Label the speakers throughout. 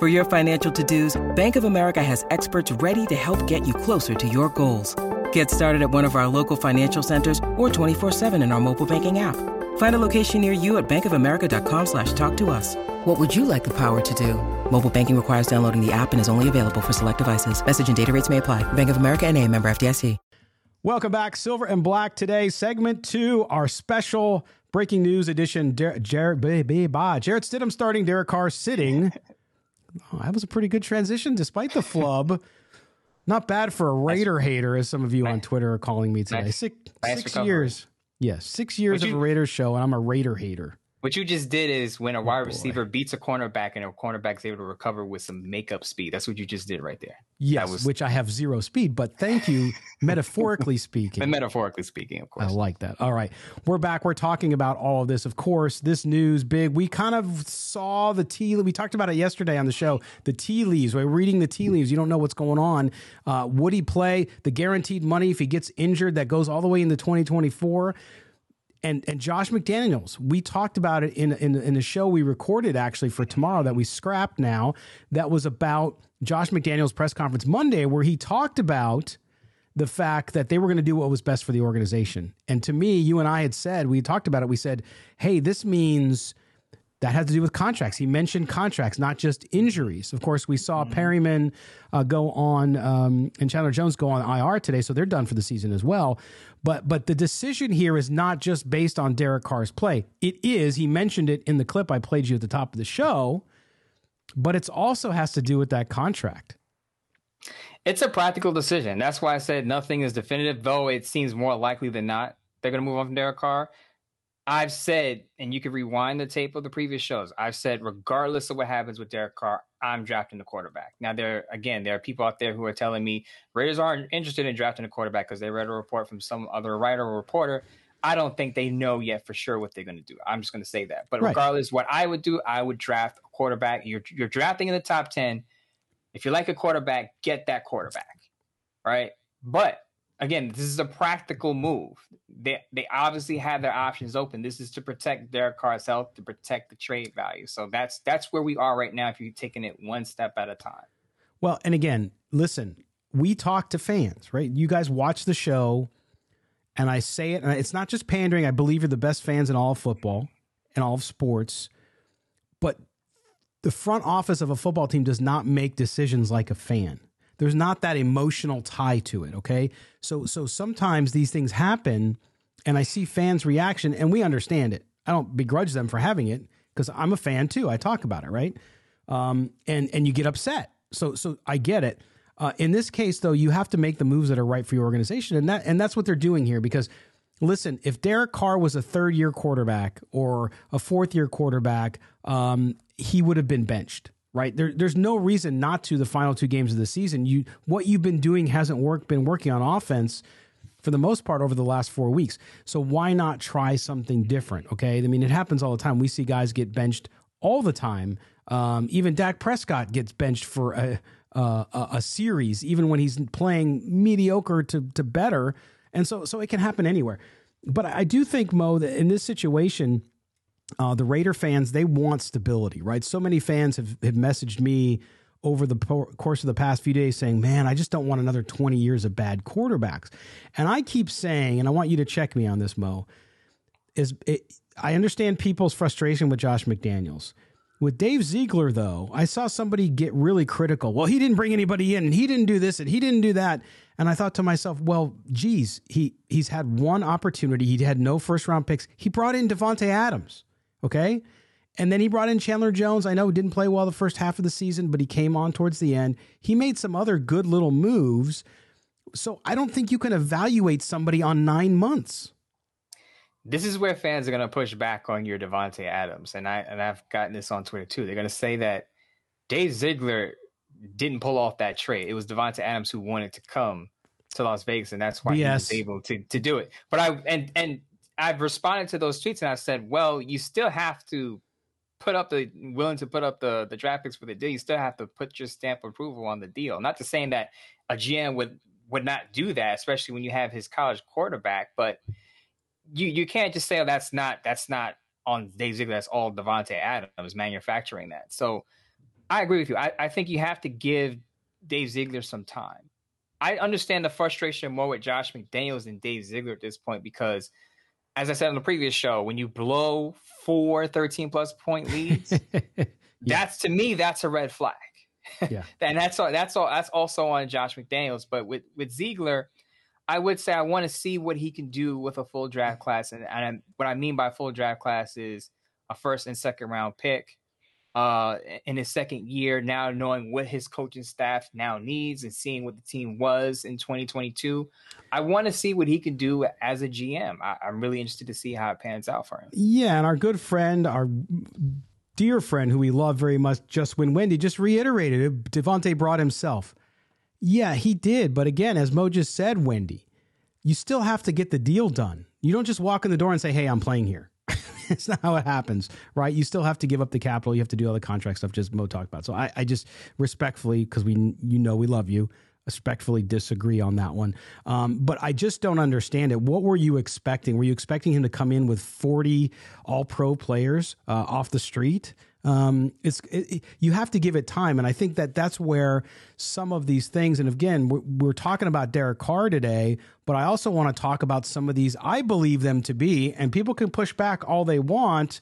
Speaker 1: For your financial to-dos, Bank of America has experts ready to help get you closer to your goals. Get started at one of our local financial centers or 24-7 in our mobile banking app. Find a location near you at bankofamerica.com slash talk to us. What would you like the power to do? Mobile banking requires downloading the app and is only available for select devices. Message and data rates may apply. Bank of America and a member FDIC.
Speaker 2: Welcome back, Silver and Black. Today, segment two, our special breaking news edition. Jared, Jared, Jarrett Stidham starting, Derek Carr sitting. Oh, that was a pretty good transition despite the flub. Not bad for a Raider nice. hater, as some of you nice. on Twitter are calling me today. Nice. Six, six years. Yes, six years you, of a Raiders show, and I'm a Raider hater.
Speaker 3: What you just did is when a oh, wide receiver beats a cornerback and a cornerback is able to recover with some makeup speed. That's what you just did right there.
Speaker 2: Yes,
Speaker 3: was...
Speaker 2: which I have zero speed, but thank you, metaphorically speaking.
Speaker 3: And metaphorically speaking, of course.
Speaker 2: I like that. All right. We're back. We're talking about all of this. Of course, this news big. We kind of saw the tea. We talked about it yesterday on the show. The tea leaves. We're reading the tea leaves. You don't know what's going on. Uh, would he play the guaranteed money if he gets injured that goes all the way into 2024? And and Josh McDaniels. We talked about it in in in the show we recorded actually for tomorrow that we scrapped now. That was about Josh McDaniels' press conference Monday, where he talked about the fact that they were going to do what was best for the organization. And to me, you and I had said we talked about it. We said, "Hey, this means." That had to do with contracts. He mentioned contracts, not just injuries. Of course, we saw mm-hmm. Perriman uh, go on um, and Chandler Jones go on IR today, so they're done for the season as well. But but the decision here is not just based on Derek Carr's play. It is. He mentioned it in the clip I played you at the top of the show, but it also has to do with that contract.
Speaker 3: It's a practical decision. That's why I said nothing is definitive, though it seems more likely than not they're going to move on from Derek Carr. I've said, and you can rewind the tape of the previous shows. I've said, regardless of what happens with Derek Carr, I'm drafting the quarterback. Now, there again, there are people out there who are telling me Raiders aren't interested in drafting a quarterback because they read a report from some other writer or reporter. I don't think they know yet for sure what they're going to do. I'm just going to say that. But right. regardless, what I would do, I would draft a quarterback. You're you're drafting in the top ten. If you like a quarterback, get that quarterback, right? But again, this is a practical move. They they obviously have their options open. This is to protect Derek Carr's health, to protect the trade value. So that's that's where we are right now. If you're taking it one step at a time.
Speaker 2: Well, and again, listen, we talk to fans, right? You guys watch the show, and I say it, and it's not just pandering. I believe you're the best fans in all of football and all of sports, but the front office of a football team does not make decisions like a fan there's not that emotional tie to it okay? So so sometimes these things happen and i see fans reaction and we understand it. I don't begrudge them for having it because i'm a fan too. I talk about it right? Um, and and you get upset. So so i get it. Uh, in this case though you have to make the moves that are right for your organization and that and that's what they're doing here because listen if derek carr was a third year quarterback or a fourth year quarterback um, he would have been benched right? There, there's no reason not to the final two games of the season. You what you've been doing hasn't worked been working on offense for the most part over the last four weeks. So why not try something different? Okay, I mean it happens all the time. We see guys get benched all the time. Um, even Dak Prescott gets benched for a, a, a series, even when he's playing mediocre to to better. And so so it can happen anywhere. But I do think Mo that in this situation uh, the Raider fans, they want stability, right? So many fans have, have messaged me over the course of the past few days saying, man, I just don't want another 20 years of bad quarterbacks. And I keep saying, and I want you to check me on this, Mo, is it, I understand people's frustration with Josh McDaniels. With Dave Ziegler, though, I saw somebody get really critical. Well, he didn't bring anybody in, and he didn't do this, and he didn't do that. And I thought to myself, well, geez, he he's had one opportunity. He had no first round picks. He brought in Davante Adams, okay, and then he brought in Chandler Jones. I know he didn't play well the first half of the season, but he came on towards the end. He made some other good little moves. So I don't think you can evaluate somebody on nine months
Speaker 3: this is where fans are going to push back on your Davante Adams, and I and I've gotten this on Twitter too. They're going to say that Dave Ziegler didn't pull off that trade. It was Davante Adams who wanted to come to Las Vegas, and that's why he was able to to do it. But I and and I've responded to those tweets, and I said, well, you still have to put up the willing to put up the the draft picks for the deal. You still have to put your stamp approval on the deal. Not to saying that a GM would would not do that, especially when you have his college quarterback, but you you can't just say oh, that's not that's not on Dave Ziegler. That's all Davante Adams manufacturing that. So I agree with you. I, I think you have to give Dave Ziegler some time. I understand the frustration more with Josh McDaniels than Dave Ziegler at this point because, as I said on the previous show, when you blow four 13 plus point leads, yeah. that's to me that's a red flag. Yeah, and that's all. That's all. That's also on Josh McDaniels. But with with Ziegler, I would say I want to see what he can do with a full draft class, and, and what I mean by full draft class is a first and second round pick uh, in his second year. Now knowing what his coaching staff now needs and seeing what the team was in 2022, I want to see what he can do as a GM. I, I'm really interested to see how it pans out for him.
Speaker 2: Yeah, and our good friend, our dear friend who we love very much, Just Win Wendy, just reiterated it. Davante brought himself. Yeah, he did. But again, as Mo just said, Wendy, you still have to get the deal done. You don't just walk in the door and say, hey, I'm playing here. it's not how it happens, right? You still have to give up the capital. You have to do all the contract stuff, just Mo talked about. So I, I just respectfully, because we, you know, we love you, respectfully disagree on that one. Um, but I just don't understand it. What were you expecting? Were you expecting him to come in with 40 all pro players uh, off the street? Um, it's it, you have to give it time, and I think that that's where some of these things. And again, we're, we're talking about Derek Carr today, but I also want to talk about some of these. I believe them to be, and people can push back all they want.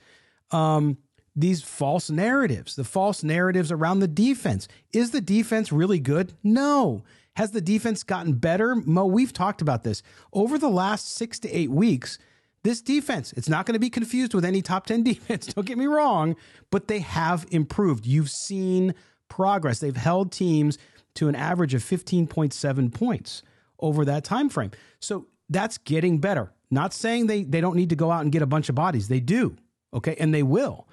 Speaker 2: Um, these false narratives, the false narratives around the defense. Is the defense really good? No. Has the defense gotten better? Mo, we've talked about this over the last six to eight weeks this defense, it's not going to be confused with any top 10 defense, don't get me wrong, but they have improved. You've seen progress. They've held teams to an average of 15.7 points over that time frame. So that's getting better. Not saying they they don't need to go out and get a bunch of bodies. They do. Okay? And they will.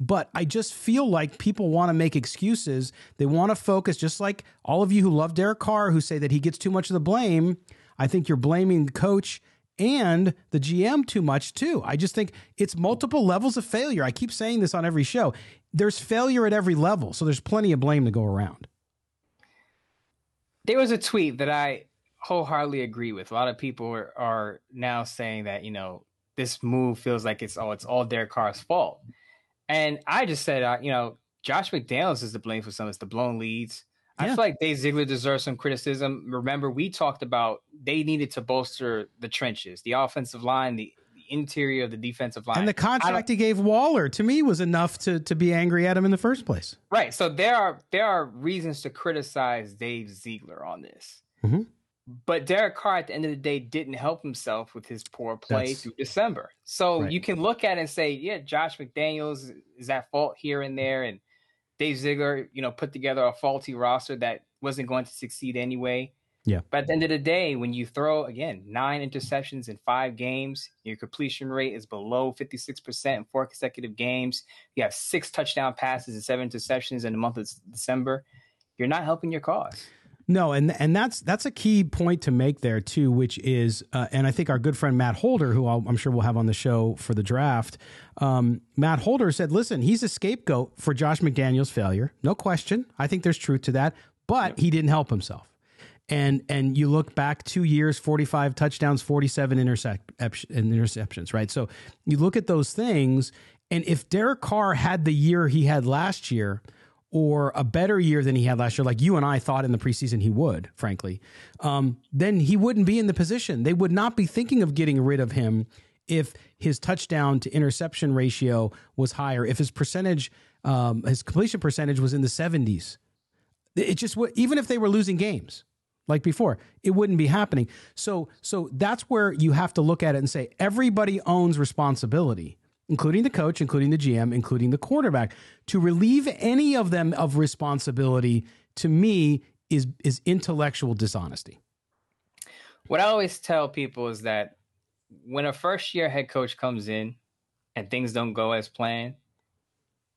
Speaker 2: But I just feel like people want to make excuses. They want to focus, just like all of you who love Derek Carr, who say that he gets too much of the blame. I think you're blaming the coach and the GM too much too. I just think it's multiple levels of failure. I keep saying this on every show. There's failure at every level, so there's plenty of blame to go around.
Speaker 3: There was a tweet that I wholeheartedly agree with. A lot of people are, are now saying that you know this move feels like it's all it's all Derek Carr's fault, and I just said uh, you know Josh McDaniels is to blame for some of this, the blown leads. I feel like Dave Ziegler deserves some criticism. Remember, we talked about they needed to bolster the trenches, the offensive line, the, the interior of the defensive line.
Speaker 2: And the contract he gave Waller to me was enough to to be angry at him in the first place.
Speaker 3: Right. So there are there are reasons to criticize Dave Ziegler on this. Mm-hmm. But Derek Carr, at the end of the day, didn't help himself with his poor play That's, through December. So right. you can look at it and say, yeah, Josh McDaniels is at fault here and there, and Dave Ziegler, you know, put together a faulty roster that wasn't going to succeed anyway.
Speaker 2: Yeah.
Speaker 3: But at the end of the day, when you throw again nine interceptions in five games, your completion rate is below 56% in four consecutive games. You have six touchdown passes and seven interceptions in the month of December. You're not helping your cause.
Speaker 2: No, and and that's that's a key point to make there too, which is, uh, and I think our good friend Matt Holder, who i am sure we'll have on the show for the draft, um, Matt Holder said, "Listen, he's a scapegoat for Josh McDaniel's failure, no question. I think there's truth to that, but he didn't help himself." And and you look back two years, 45 touchdowns, 47 intercept, interceptions, right? So you look at those things, and if Derek Carr had the year he had last year or a better year than he had last year, like you and I thought in the preseason he would, frankly, um, then he wouldn't be in the position. They would not be thinking of getting rid of him if his touchdown to interception ratio was higher, if his percentage Um, his completion percentage was in the 70s. It just even if they were losing games like before, it wouldn't be happening. So so that's where you have to look at it and say everybody owns responsibility, including the coach, including the GM, including the quarterback. To relieve any of them of responsibility to me is is intellectual dishonesty.
Speaker 3: What I always tell people is that when a first year head coach comes in and things don't go as planned,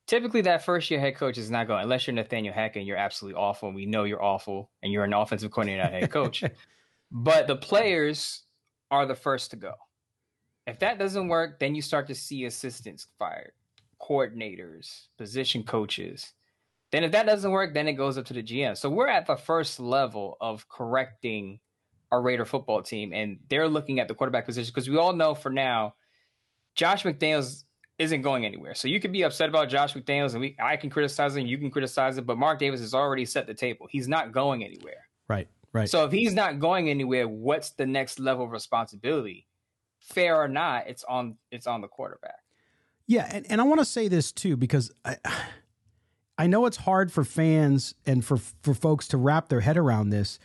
Speaker 3: typically that first year head coach is not going unless you're Nathaniel Hackett and you're absolutely awful. And we know you're awful and you're an offensive coordinator, not head coach. but the players are the first to go. If that doesn't work, then you start to see assistants fired, coordinators, position coaches. Then if that doesn't work, then it goes up to the GM. So we're at the first level of correcting our Raider football team, and they're looking at the quarterback position because we all know for now, Josh McDaniels isn't going anywhere. So you could be upset about Josh McDaniels, and we I can criticize him, you can criticize him, but Mark Davis has already set the table. He's not going anywhere.
Speaker 2: Right. Right.
Speaker 3: So if he's not going anywhere, what's the next level of responsibility? Fair or not, it's on it's on the quarterback.
Speaker 2: Yeah, and, and I want to say this too because I I know it's hard for fans and for for folks to wrap their head around this,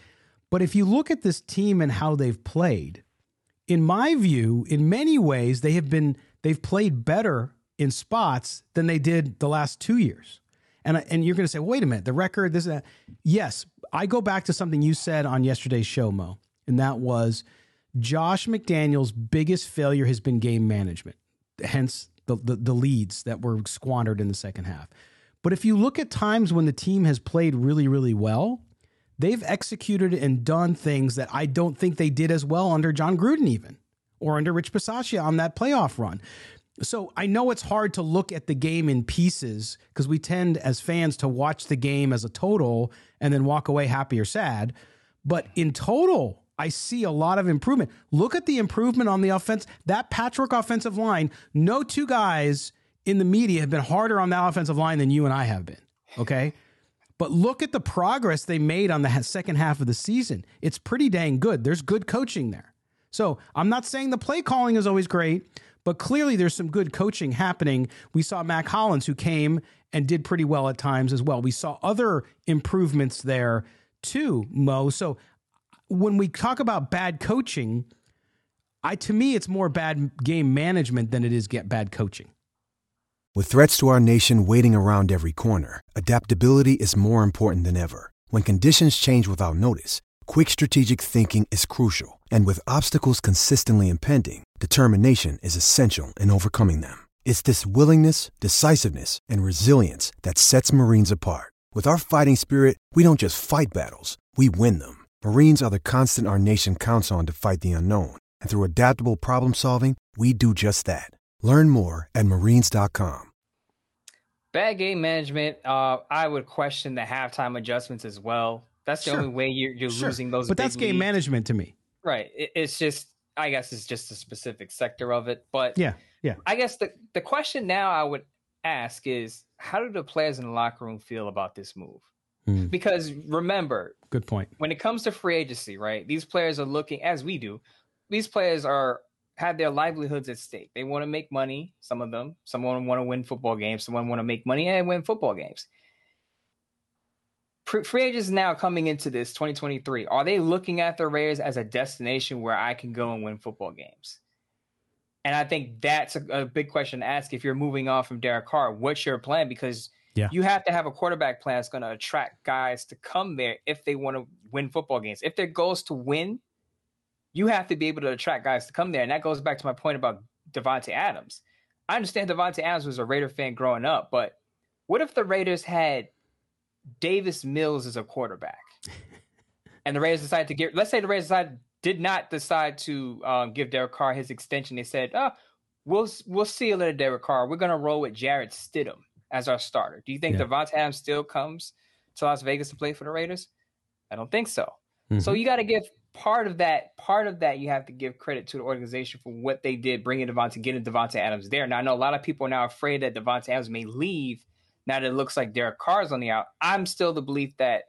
Speaker 2: but if you look at this team and how they've played, in my view, in many ways they have been they've played better in spots than they did the last two years. And, and you're going to say, wait a minute, the record, this, is that. Yes, I go back to something you said on yesterday's show, Mo, and that was Josh McDaniel's biggest failure has been game management, hence the, the, the leads that were squandered in the second half. But if you look at times when the team has played really, really well, they've executed and done things that I don't think they did as well under Jon Gruden, even or under Rich Bisaccia on that playoff run. So I know it's hard to look at the game in pieces because we tend as fans to watch the game as a total and then walk away happy or sad. But in total, I see a lot of improvement. Look at the improvement on the offense. That patchwork offensive line, no two guys in the media have been harder on that offensive line than you and I have been. Okay. But look at the progress they made on the second half of the season. It's pretty dang good. There's good coaching there. So I'm not saying the play calling is always great, but clearly there's some good coaching happening. We saw Mack Hollins, who came and did pretty well at times as well. We saw other improvements there too, Mo. So when we talk about bad coaching, I to me it's more bad game management than it is get bad coaching.
Speaker 4: With threats to our nation waiting around every corner, adaptability is more important than ever. When conditions change without notice, quick strategic thinking is crucial. And with obstacles consistently impending, determination is essential in overcoming them. It's this willingness, decisiveness, and resilience that sets Marines apart. With our fighting spirit, we don't just fight battles, we win them. Marines are the constant our nation counts on to fight the unknown. And through adaptable problem solving, we do just that. Learn more at marines.com.
Speaker 3: Bad game management, uh, I would question the halftime adjustments as well. That's the sure. only way you're, you're sure. losing those.
Speaker 2: But that's game
Speaker 3: leads.
Speaker 2: management to me.
Speaker 3: Right. It, it's just, I guess, it's just a specific sector of it. But
Speaker 2: yeah, yeah.
Speaker 3: I guess the the question now I would ask is, how do the players in the locker room feel about this move? Mm. Because remember,
Speaker 2: good point.
Speaker 3: When it comes to free agency, right? These players are looking, as we do. These players are have their livelihoods at stake. They want to make money. Some of them. Someone want to win football games. Someone want to make money and win football games free agents now coming into this 2023 are they looking at the raiders as a destination where i can go and win football games and i think that's a, a big question to ask if you're moving on from derek carr what's your plan because yeah. you have to have a quarterback plan that's going to attract guys to come there if they want to win football games if their goal is to win you have to be able to attract guys to come there and that goes back to my point about davante adams i understand davante adams was a raider fan growing up but what if the raiders had Davis Mills is a quarterback, and the Raiders decided to get. Let's say the Raiders decided, did not decide to um, give Derek Carr his extension. They said, "Oh, we'll we'll see you later, Derek Carr. We're going to roll with Jarrett Stidham as our starter." Do you think yeah. Davante Adams still comes to Las Vegas to play for the Raiders? I don't think so. Mm-hmm. So you got to give part of that. Part of that you have to give credit to the organization for what they did, bringing Davante, getting Davante Adams there. Now I know a lot of people are now afraid that Davante Adams may leave now that it looks like Derek Carr's on the out, I'm still the belief that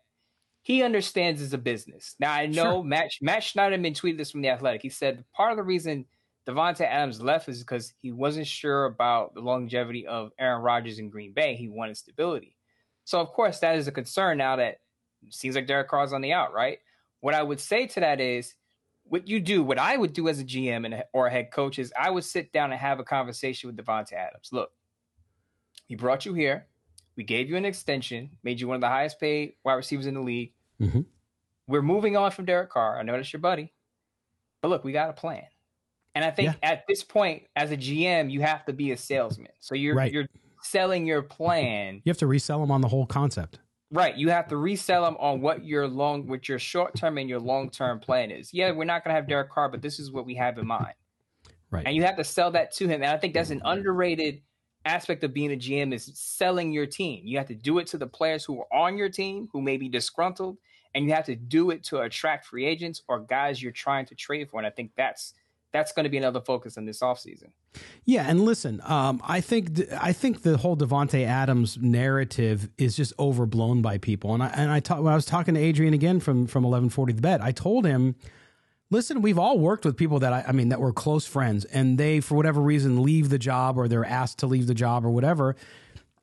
Speaker 3: he understands it's a business. Now I know sure. Matt Matt Schneidman tweeted this from the Athletic. He said part of the reason Davante Adams left is because he wasn't sure about the longevity of Aaron Rodgers in Green Bay. He wanted stability. So of course that is a concern now that seems like Derek Carr's on the out, right? What I would say to that is what you do, what I would do as a GM and or a head coach is I would sit down and have a conversation with Davante Adams. Look, he brought you here. We gave you an extension, made you one of the highest paid wide receivers in the league.
Speaker 2: Mm-hmm.
Speaker 3: We're moving on from Derek Carr. I know that's your buddy. But look, we got a plan. And I think
Speaker 2: Yeah.
Speaker 3: at this point, as a GM, you have to be a salesman. So you're
Speaker 2: Right.
Speaker 3: you're selling your plan.
Speaker 2: You have to resell them on the whole concept.
Speaker 3: Right. You have to resell them on what your long what your short term and your long term plan is. Yeah, we're not gonna have Derek Carr, but this is what we have in mind.
Speaker 2: Right.
Speaker 3: And you have to sell that to him. And I think that's an underrated aspect of being a GM is selling your team. You have to do it to the players who are on your team who may be disgruntled, and you have to do it to attract free agents or guys you're trying to trade for. And I think that's that's going to be another focus in this offseason.
Speaker 2: Yeah, and listen, um, I think I think the whole Davante Adams narrative is just overblown by people. And I and I ta- when I was talking to Adrian again from from eleven forty the bet, I told him, listen, we've all worked with people that I, I mean that were close friends, and they for whatever reason leave the job or they're asked to leave the job or whatever.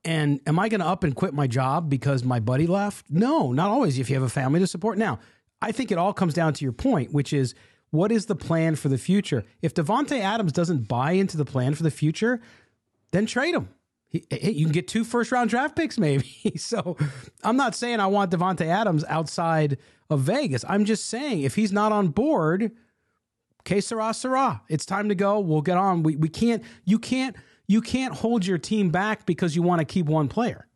Speaker 2: And am I going to up and quit my job because my buddy left? No, not always. If you have a family to support, now I think it all comes down to your point, which is what is the plan for the future? If Davante Adams doesn't buy into the plan for the future, then trade him. He, hey, you can get two first round draft picks, maybe. so I'm not saying I want Davante Adams outside of Vegas. I'm just saying if he's not on board, okay, sera, sera. It's time to go. We'll get on. We we can't. You can't. You can't hold your team back because you want to keep one player.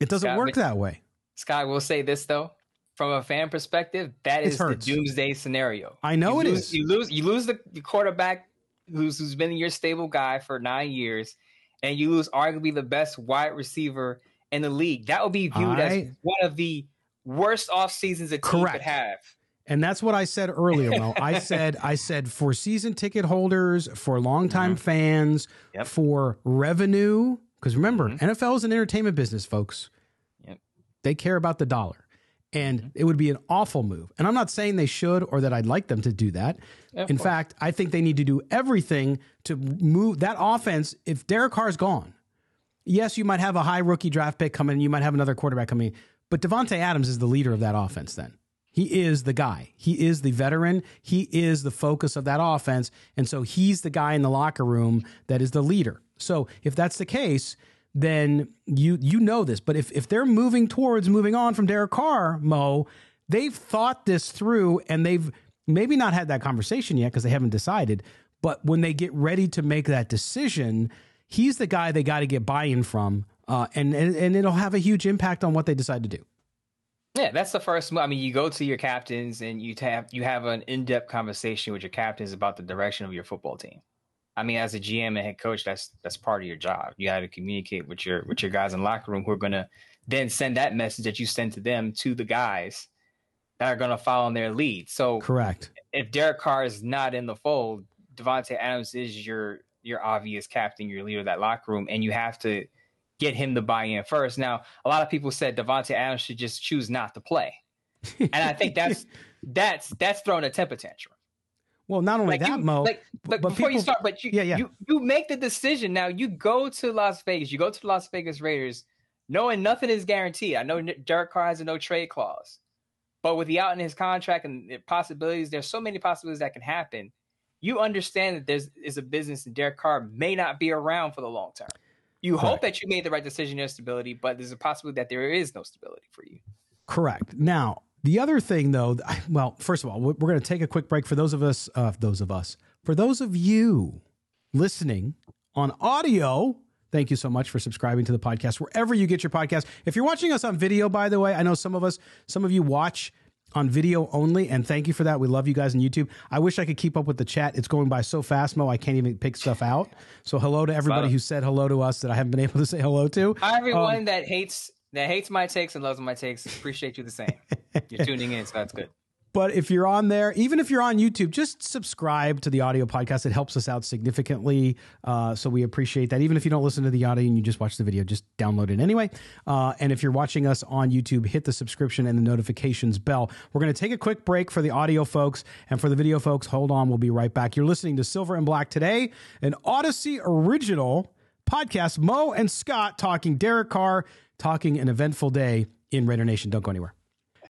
Speaker 2: It doesn't
Speaker 3: Scott,
Speaker 2: work that way.
Speaker 3: Scott will say this though, from a fan perspective, that is the doomsday scenario.
Speaker 2: I know
Speaker 3: you
Speaker 2: it
Speaker 3: lose,
Speaker 2: is.
Speaker 3: You lose you lose the, quarterback who's who's been your stable guy for nine years, and you lose arguably the best wide receiver in the league. That would be viewed as one of the worst off seasons a team
Speaker 2: Correct.
Speaker 3: could have.
Speaker 2: And that's what I said earlier, Mo. I said I said for season ticket holders, for longtime mm-hmm. fans,
Speaker 3: Yep.
Speaker 2: for revenue. Because remember, mm-hmm. NFL is an entertainment business, folks.
Speaker 3: Yep.
Speaker 2: They care about the dollar. And mm-hmm. it would be an awful move. And I'm not saying they should or that I'd like them to do that.
Speaker 3: Of
Speaker 2: In
Speaker 3: course.
Speaker 2: fact, I think they need to do everything to move that offense. If Derek Carr's gone, yes, you might have a high rookie draft pick coming, you might have another quarterback coming, but Davante Adams is the leader of that offense then. He is the guy. He is the veteran. He is the focus of that offense. And so he's the guy in the locker room that is the leader. So if that's the case, then you you know this. But if if they're moving towards moving on from Derek Carr, Mo, they've thought this through and they've maybe not had that conversation yet because they haven't decided. But when they get ready to make that decision, he's the guy they got to get buy-in from, uh, and, and and it'll have a huge impact on what they decide to do.
Speaker 3: Yeah, that's the first. I mean, you go to your captains and you have you have an in-depth conversation with your captains about the direction of your football team. I mean, as a GM and head coach, that's that's part of your job. You got to communicate with your with your guys in the locker room who are going to then send that message that you send to them to the guys that are going to follow in their lead. So
Speaker 2: Correct.
Speaker 3: if Derek Carr is not in the fold, Davante Adams is your your obvious captain, your leader of that locker room, and you have to get him to buy in first. Now, a lot of people said Davante Adams should just choose not to play, and I think that's that's that's throwing a temper tantrum.
Speaker 2: Well, not only
Speaker 3: Like
Speaker 2: that,
Speaker 3: you,
Speaker 2: Mo,
Speaker 3: like, before you start, but you,
Speaker 2: Yeah, yeah.
Speaker 3: you you make the decision now. You go to Las Vegas. You go to the Las Vegas Raiders, knowing nothing is guaranteed. I know Derek Carr has a no trade clause, but with the out in his contract and the possibilities, there's so many possibilities that can happen. You understand that there's is a business and Derek Carr may not be around for the long term. You hope that you made the right decision in stability, but there's a possibility that there is no stability for you.
Speaker 2: Correct. Now, the other thing, though, well, first of all, we're going to take a quick break for those of us, uh, those of us, for those of you listening on audio. Thank you so much for subscribing to the podcast wherever you get your podcast. If you're watching us on video, by the way, I know some of us, some of you watch on video only, and thank you for that. We love you guys on YouTube. I wish I could keep up with the chat. It's going by so fast, Mo. I can't even pick stuff out. So hello to everybody who said hello to us that I haven't been able to say hello to.
Speaker 3: Hi, Everyone
Speaker 2: Um,
Speaker 3: that hates that hates my takes and loves my takes, appreciate you the same. You're tuning in, so that's good.
Speaker 2: But if you're on there, even if you're on YouTube, just subscribe to the audio podcast. It helps us out significantly. Uh, so we appreciate that. Even if you don't listen to the audio and you just watch the video, just download it anyway. Uh, and if you're watching us on YouTube, hit the subscription and the notifications bell. We're going to take a quick break for the audio folks. And for the video folks, hold on. We'll be right back. You're listening to Silver and Black today, an Odyssey original podcast. Mo and Scott talking Derek Carr, talking an eventful day in Raider Nation. Don't go anywhere.